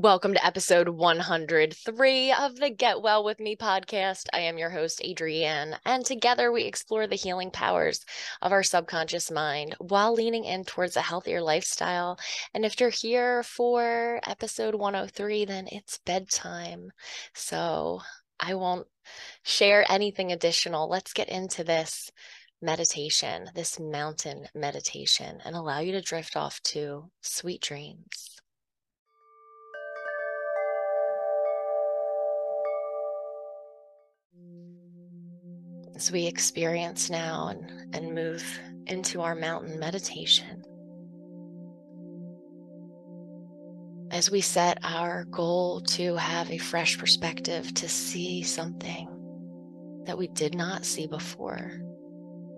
Welcome to episode 103 of the Get Well With Me podcast. I am your host, Adrienne, and together we explore the healing powers of our subconscious mind while leaning in towards a healthier lifestyle. And if you're here for episode 103, then it's bedtime. So I won't share anything additional. Let's get into this meditation, this mountain meditation, and allow you to drift off to sweet dreams. As we experience now and, and move into our mountain meditation. As we set our goal to have a fresh perspective, to see something that we did not see before,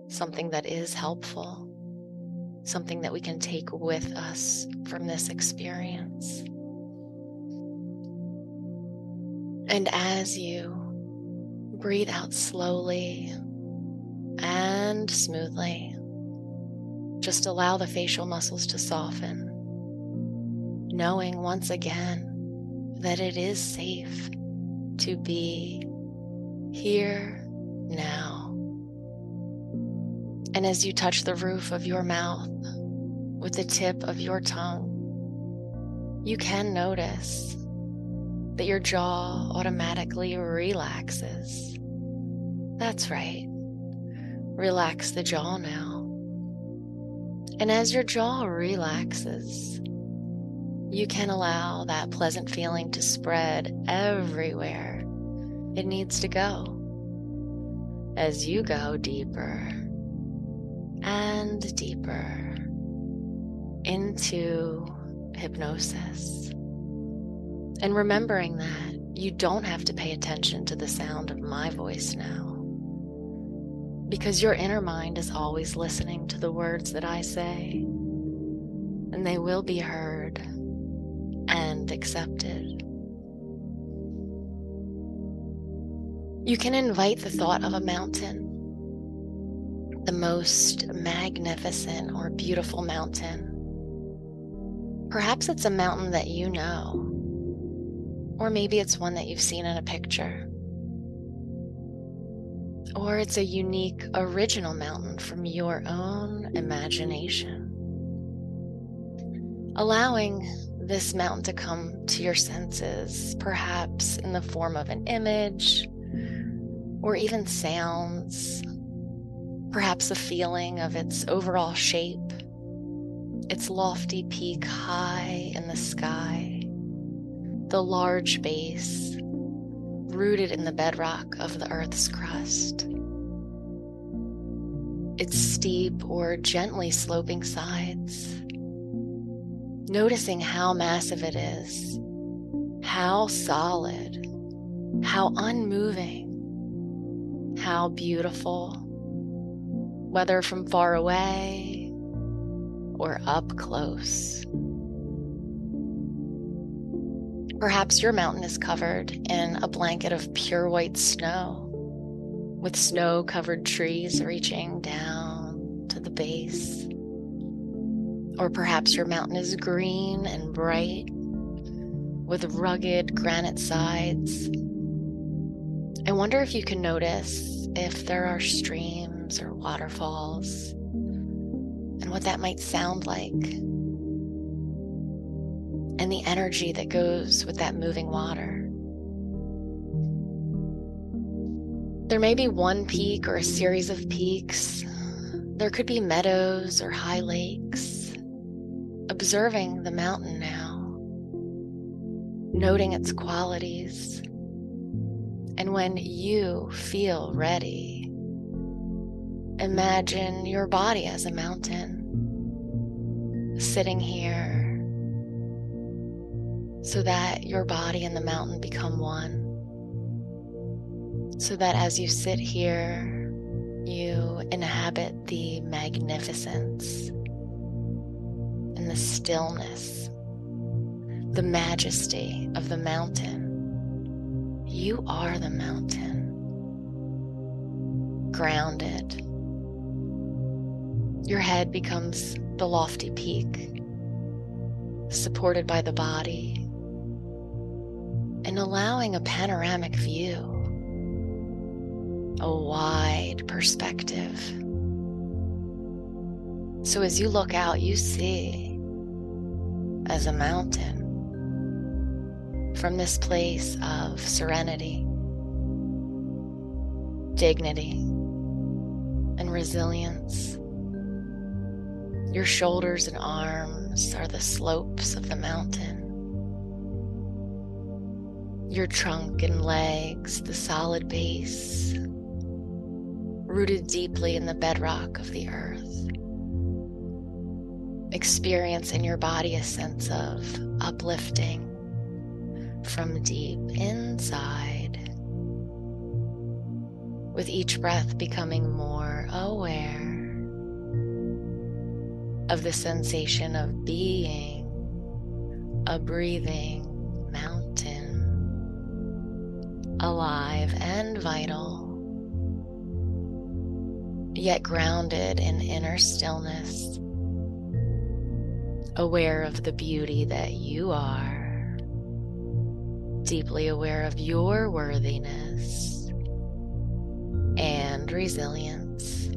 something that is helpful, something that we can take with us from this experience. And as you breathe out slowly and smoothly. Just allow the facial muscles to soften, knowing once again that it is safe to be here now. And as you touch the roof of your mouth with the tip of your tongue, you can notice that your jaw automatically relaxes. That's right. Relax the jaw now. And as your jaw relaxes, you can allow that pleasant feeling to spread everywhere it needs to go. As you go deeper and deeper into hypnosis. And remembering that you don't have to pay attention to the sound of my voice now. Because your inner mind is always listening to the words that I say, and they will be heard and accepted. You can invite the thought of a mountain, the most magnificent or beautiful mountain. Perhaps it's a mountain that you know or maybe it's one that you've seen in a picture. Or it's a unique original mountain from your own imagination. Allowing this mountain to come to your senses, perhaps in the form of an image or even sounds, perhaps a feeling of its overall shape, its lofty peak high in the sky the large base rooted in the bedrock of the Earth's crust. Its steep or gently sloping sides. Noticing how massive it is, how solid, how unmoving, how beautiful, whether from far away or up close. Perhaps your mountain is covered in a blanket of pure white snow, with snow covered trees reaching down to the base. Or perhaps your mountain is green and bright, with rugged granite sides. I wonder if you can notice if there are streams or waterfalls and what that might sound like and the energy that goes with that moving water. There may be one peak or a series of peaks. There could be meadows or high lakes. Observing the mountain now, noting its qualities. And when you feel ready, imagine your body as a mountain, sitting here so that your body and the mountain become one. So that as you sit here, you inhabit the magnificence and the stillness, the majesty of the mountain. You are the mountain, grounded. Your head becomes the lofty peak, supported by the body and allowing a panoramic view, a wide perspective. So as you look out, you see as a mountain from this place of serenity, dignity, and resilience. Your shoulders and arms are the slopes of the mountain. Your trunk and legs, the solid base, rooted deeply in the bedrock of the earth. Experience in your body a sense of uplifting from deep inside. With each breath becoming more aware of the sensation of being a breathing alive and vital, yet grounded in inner stillness, aware of the beauty that you are, deeply aware of your worthiness and resilience.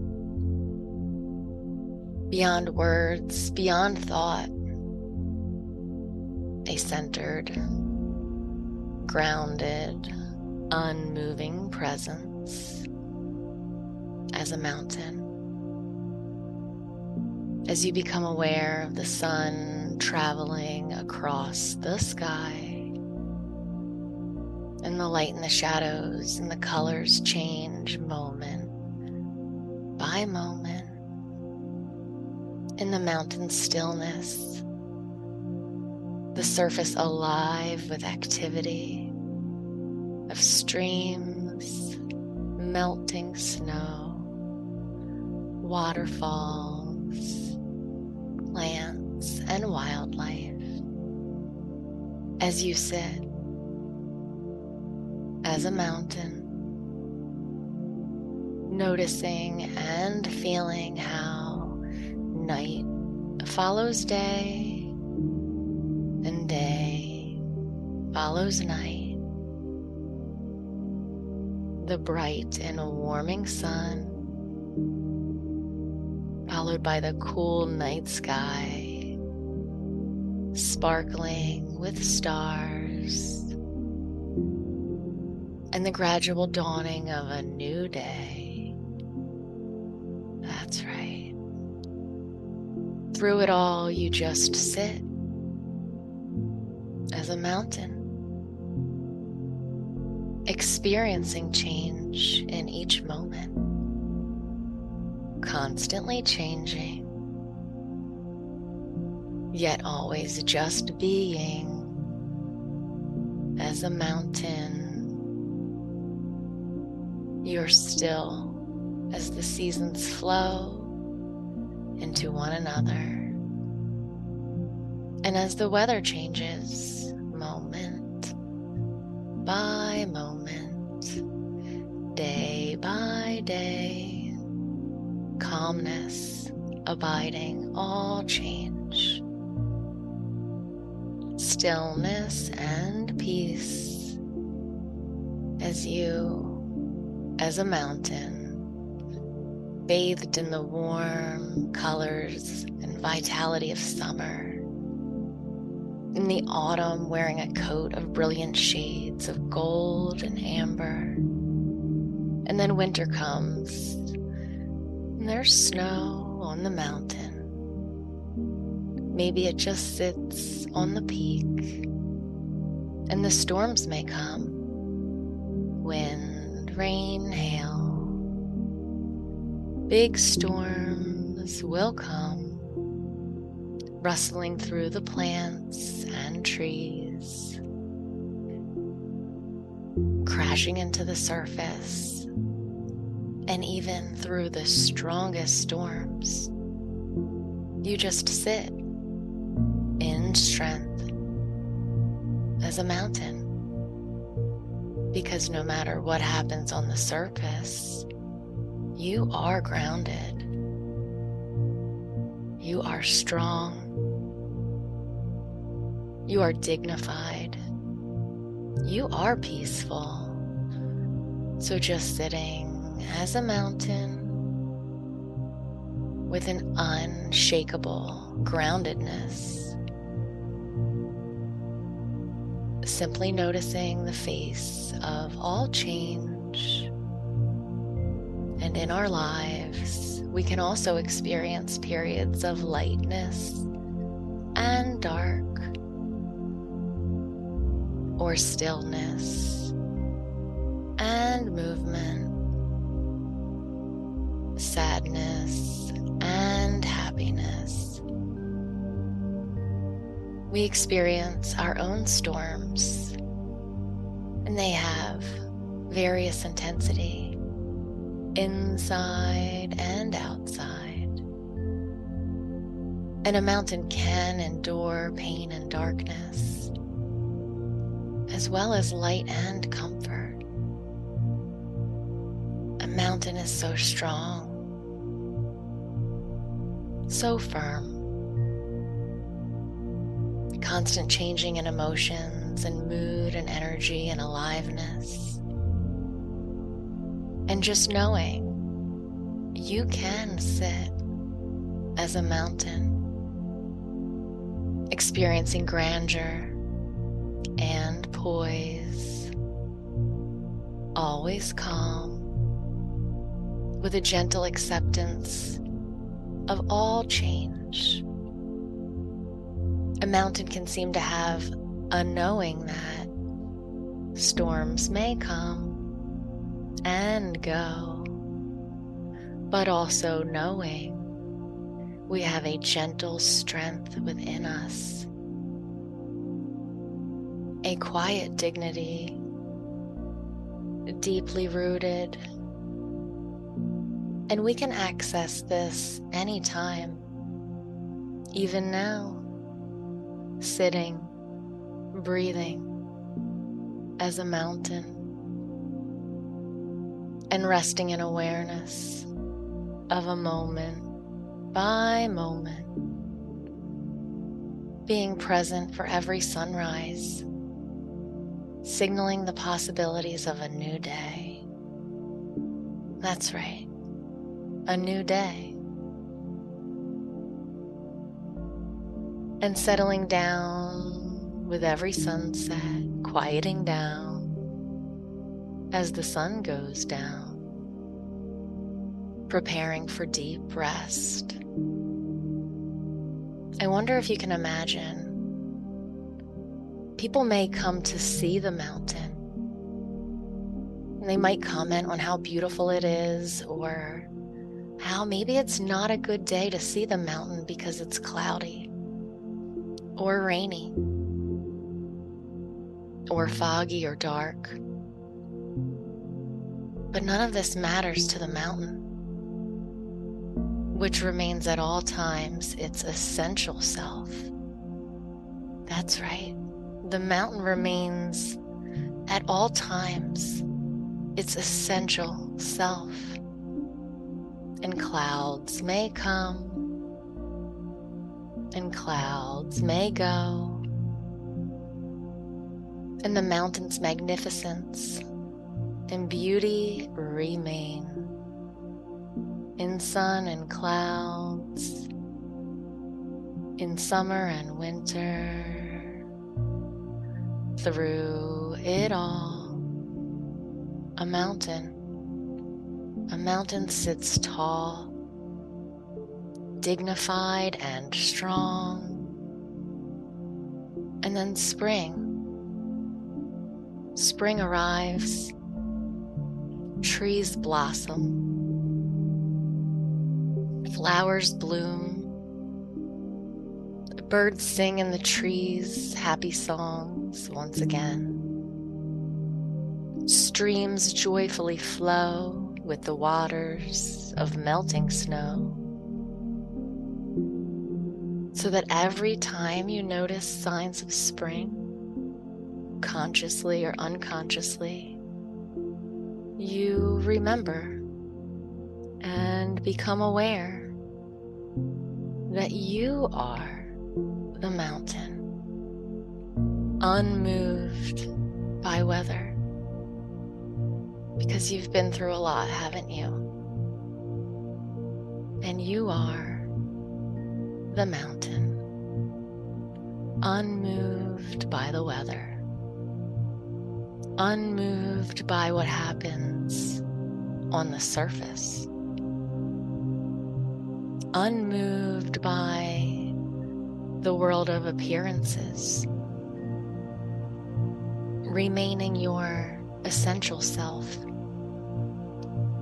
Beyond words, beyond thought, a centered, grounded, unmoving presence as a mountain. As you become aware of the sun traveling across the sky, and the light and the shadows and the colors change moment by moment in the mountain stillness, the surface alive with activity of streams, melting snow, waterfalls, plants, and wildlife. As you sit as a mountain, noticing and feeling how night follows day, and day follows night. The bright and warming sun, followed by the cool night sky, sparkling with stars, and the gradual dawning of a new day. That's right. Through it all, you just sit as a mountain, experiencing change in each moment, constantly changing, yet always just being as a mountain. You're still as the seasons flow into one another. And as the weather changes, moment by moment, day by day, calmness abiding all change, stillness and peace as you, as a mountain, bathed in the warm colors and vitality of summer. In the autumn, wearing a coat of brilliant shades of gold and amber. And then winter comes, and there's snow on the mountain. Maybe it just sits on the peak, and the storms may come wind, rain, hail Big storms will come, rustling through the plants and trees, crashing into the surface, and even through the strongest storms. You just sit in strength as a mountain. Because no matter what happens on the surface, you are grounded. You are strong. You are dignified. you are peaceful. So just sitting as a mountain with an unshakable groundedness. Simply noticing the face of all change. And in our lives, we can also experience periods of lightness and dark or stillness and movement, sadness and happiness. We experience our own storms, and they have various intensity inside and outside. And a mountain can endure pain and darkness as well as light and comfort. A mountain is so strong, so firm. Constant changing in emotions and mood and energy and aliveness. And just knowing you can sit as a mountain, experiencing grandeur and poise, always calm, with a gentle acceptance of all change. A mountain can seem to have a knowing that storms may come and go, but also knowing we have a gentle strength within us a quiet dignity, deeply rooted. And we can access this anytime, even now, sitting, breathing as a mountain, and resting in awareness of a moment by moment, being present for every sunrise signaling the possibilities of a new day. That's right, a new day. And settling down with every sunset, quieting down as the sun goes down, preparing for deep rest. I wonder if you can imagine people may come to see the mountain. And they might comment on how beautiful it is or how maybe it's not a good day to see the mountain because it's cloudy or rainy or foggy or dark. But none of this matters to the mountain, which remains at all times its essential self. That's right the mountain remains at all times its essential self. And clouds may come, and clouds may go, and the mountain's magnificence and beauty remain in sun and clouds, in summer and winter through it all, a mountain. A mountain sits tall, dignified and strong. And then spring. Spring arrives, trees blossom, flowers bloom, birds sing in the trees happy songs once again. Streams joyfully flow with the waters of melting snow. So that every time you notice signs of spring, consciously or unconsciously, you remember and become aware that you are the mountain unmoved by weather because you've been through a lot, haven't you? And you are the mountain, unmoved by the weather, unmoved by what happens on the surface, unmoved by the world of appearances, remaining your essential self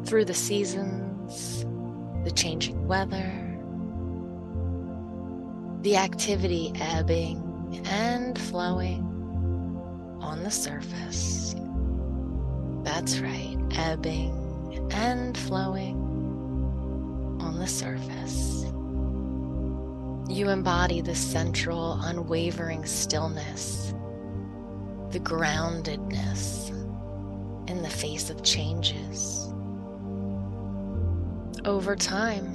through the seasons, the changing weather, the activity ebbing and flowing on the surface. That's right, ebbing and flowing on the surface. You embody the central, unwavering stillness, the groundedness in the face of changes. Over time,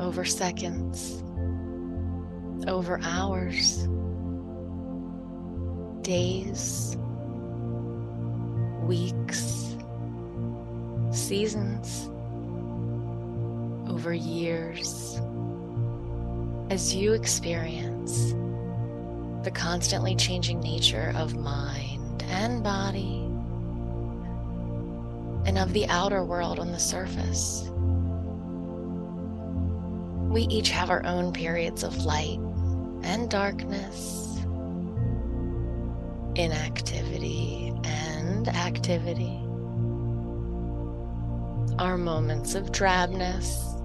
over seconds, over hours, days, weeks, seasons, over years, as you experience the constantly changing nature of mind and body and of the outer world on the surface. We each have our own periods of light and darkness, inactivity and activity, our moments of drabness,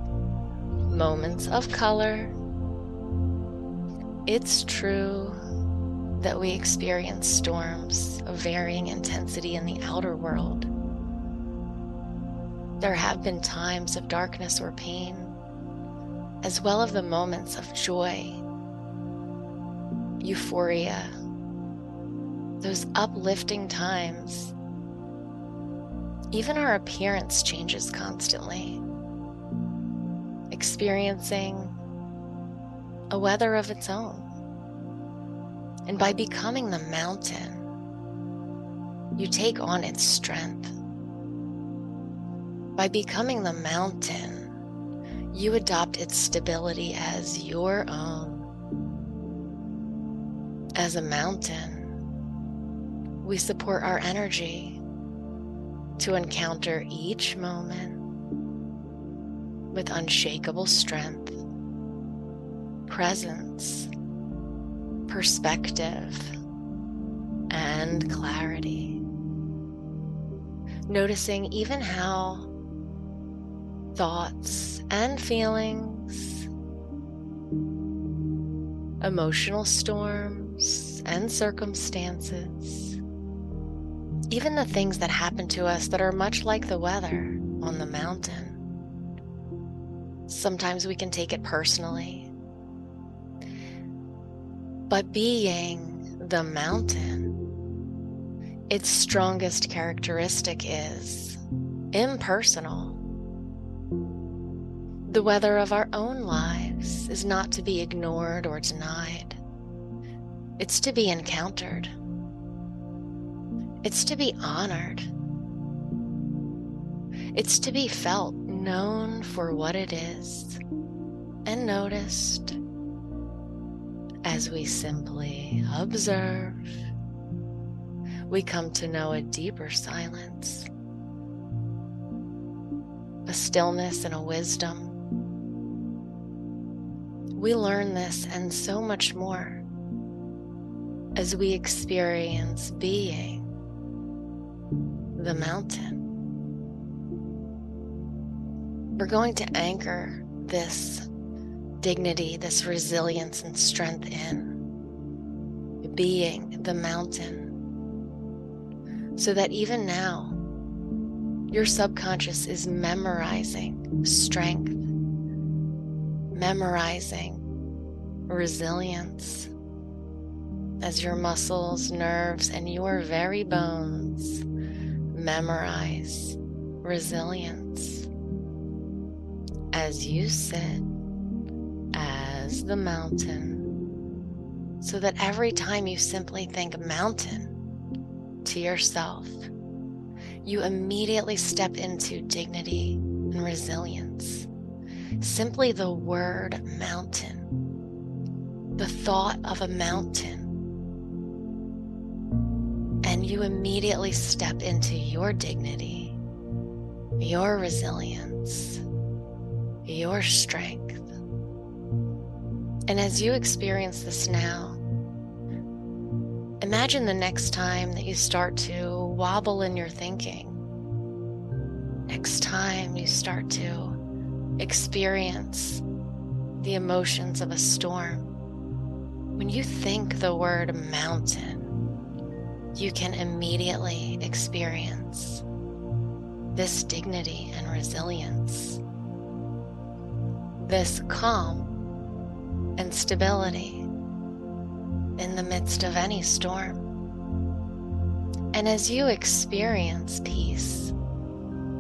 moments of color. It's true that we experience storms of varying intensity in the outer world. There have been times of darkness or pain, as well as the moments of joy, euphoria, those uplifting times. Even our appearance changes constantly, experiencing a weather of its own. And by becoming the mountain, you take on its strength. By becoming the mountain, you adopt its stability as your own. As a mountain, we support our energy to encounter each moment with unshakable strength, presence, perspective, and clarity. Noticing even how thoughts and feelings, emotional storms and circumstances, even the things that happen to us that are much like the weather on the mountain. Sometimes we can take it personally but being the mountain, its strongest characteristic is impersonal. The weather of our own lives is not to be ignored or denied. It's to be encountered. It's to be honored. It's to be felt, known for what it is, and noticed as we simply observe, we come to know a deeper silence, a stillness and a wisdom. We learn this and so much more as we experience being the mountain. We're going to anchor this dignity, this resilience and strength in being the mountain. So that even now, your subconscious is memorizing strength, memorizing resilience as your muscles, nerves, and your very bones memorize resilience as you sit the mountain so that every time you simply think mountain, to yourself, you immediately step into dignity and resilience. Simply the word mountain, the thought of a mountain, and you immediately step into your dignity, your resilience, your strength. And as you experience this now, imagine the next time that you start to wobble in your thinking. Next time you start to experience the emotions of a storm. When you think the word mountain, you can immediately experience this dignity and resilience, this calm and stability in the midst of any storm. And as you experience peace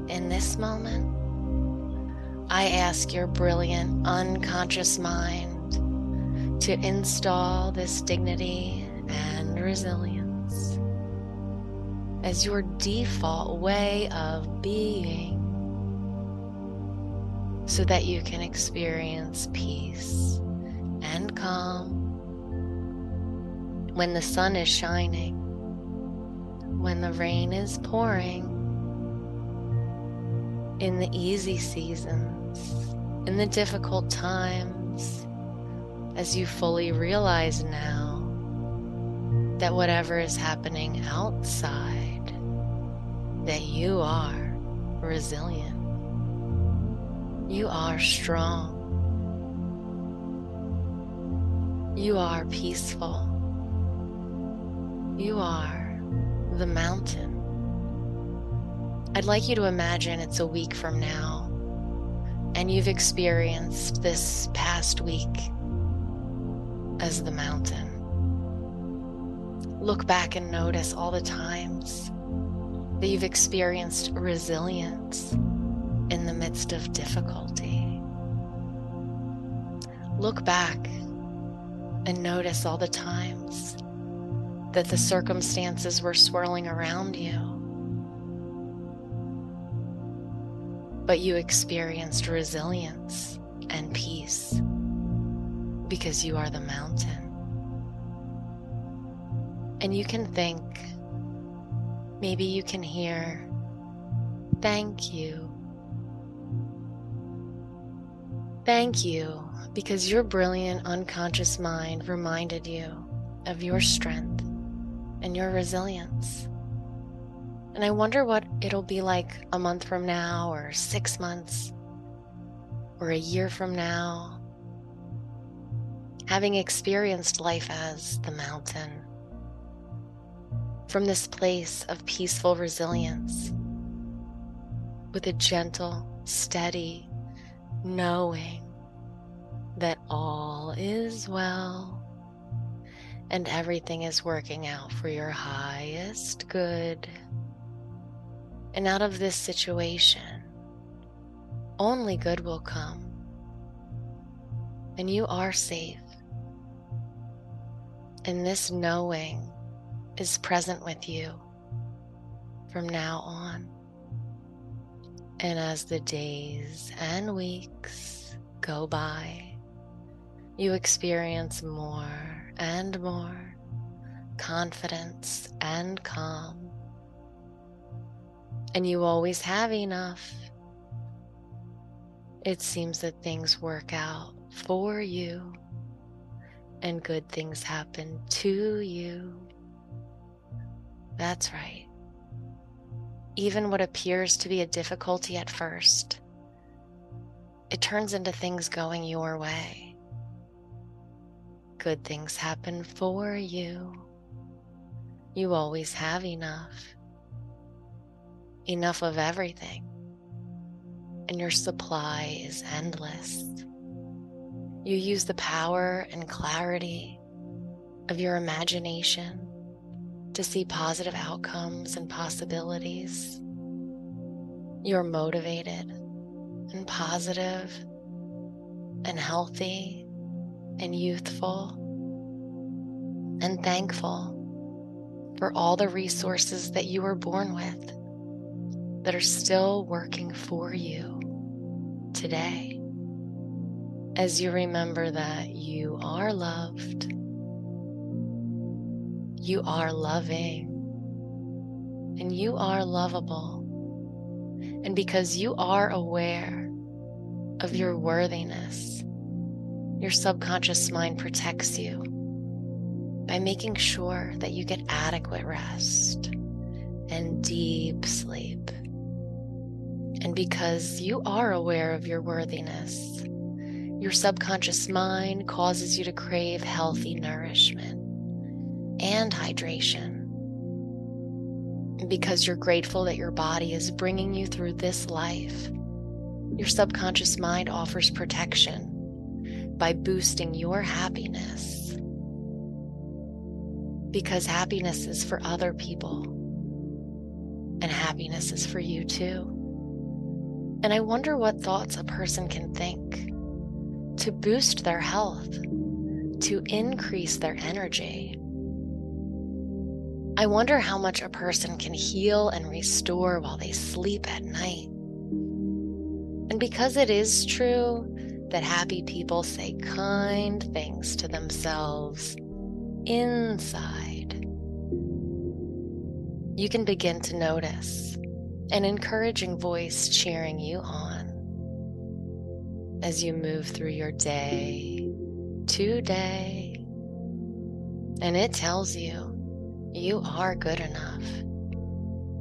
in this moment, I ask your brilliant unconscious mind to install this dignity and resilience as your default way of being so that you can experience peace and calm when the sun is shining, when the rain is pouring, in the easy seasons, in the difficult times, as you fully realize now that whatever is happening outside, that you are resilient. You are strong. You are peaceful. You are the mountain. I'd like you to imagine it's a week from now and you've experienced this past week as the mountain. Look back and notice all the times that you've experienced resilience in the midst of difficulty. Look back and notice all the times that the circumstances were swirling around you, but you experienced resilience and peace because you are the mountain. And you can think, maybe you can hear, thank you. Thank you because your brilliant unconscious mind reminded you of your strength and your resilience. And I wonder what it'll be like a month from now, or six months, or a year from now, having experienced life as the mountain. From this place of peaceful resilience, with a gentle, steady knowing that all is well and everything is working out for your highest good. And out of this situation, only good will come. And you are safe. And this knowing is present with you from now on. And as the days and weeks go by, you experience more and more confidence and calm. And you always have enough. It seems that things work out for you and good things happen to you. That's right. Even what appears to be a difficulty at first, it turns into things going your way good things happen for you. You always have enough, enough of everything, and your supply is endless. You use the power and clarity of your imagination to see positive outcomes and possibilities. You're motivated and positive and healthy and youthful and thankful for all the resources that you were born with that are still working for you today. As you remember that you are loved, you are loving, and you are lovable. And because you are aware of your worthiness, your subconscious mind protects you by making sure that you get adequate rest and deep sleep. And because you are aware of your worthiness, your subconscious mind causes you to crave healthy nourishment and hydration. Because you're grateful that your body is bringing you through this life, your subconscious mind offers protection by boosting your happiness. Because happiness is for other people, and happiness is for you too. And I wonder what thoughts a person can think to boost their health, to increase their energy. I wonder how much a person can heal and restore while they sleep at night. And because it is true that happy people say kind things to themselves inside, you can begin to notice an encouraging voice cheering you on as you move through your day today. And it tells you you are good enough.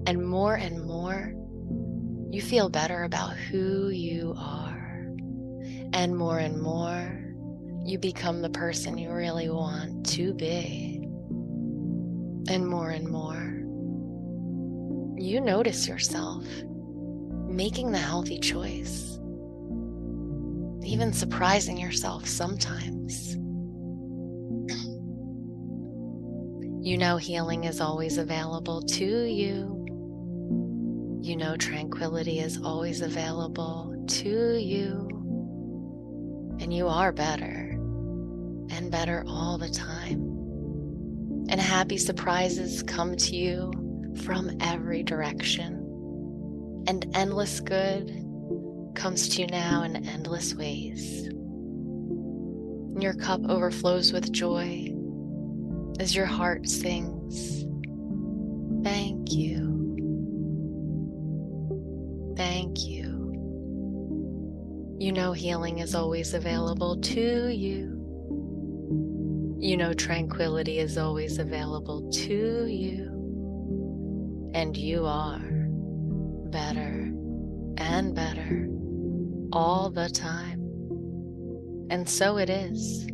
And more and more, you feel better about who you are. And more and more, you become the person you really want to be. And more and more, you notice yourself making the healthy choice, even surprising yourself sometimes. You know, healing is always available to you. You know, tranquility is always available to you. And you are better and better all the time. And happy surprises come to you from every direction. And endless good comes to you now in endless ways. And your cup overflows with joy as your heart sings, Thank you. You know healing is always available to you. You know tranquility is always available to you and you are better and better all the time. And so it is.